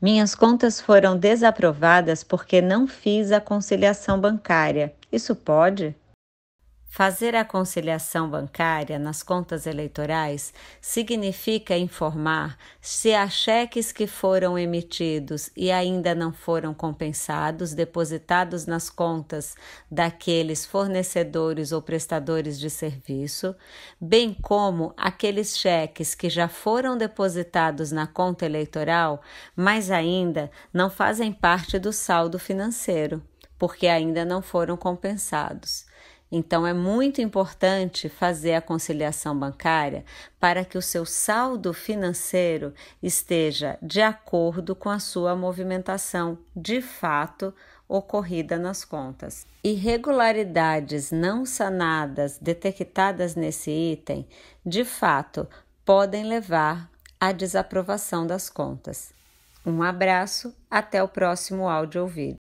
Minhas contas foram desaprovadas porque não fiz a conciliação bancária. Isso pode? Fazer a conciliação bancária nas contas eleitorais significa informar se há cheques que foram emitidos e ainda não foram compensados, depositados nas contas daqueles fornecedores ou prestadores de serviço, bem como aqueles cheques que já foram depositados na conta eleitoral, mas ainda não fazem parte do saldo financeiro, porque ainda não foram compensados. Então, é muito importante fazer a conciliação bancária para que o seu saldo financeiro esteja de acordo com a sua movimentação de fato ocorrida nas contas. Irregularidades não sanadas detectadas nesse item, de fato, podem levar à desaprovação das contas. Um abraço, até o próximo áudio ouvido.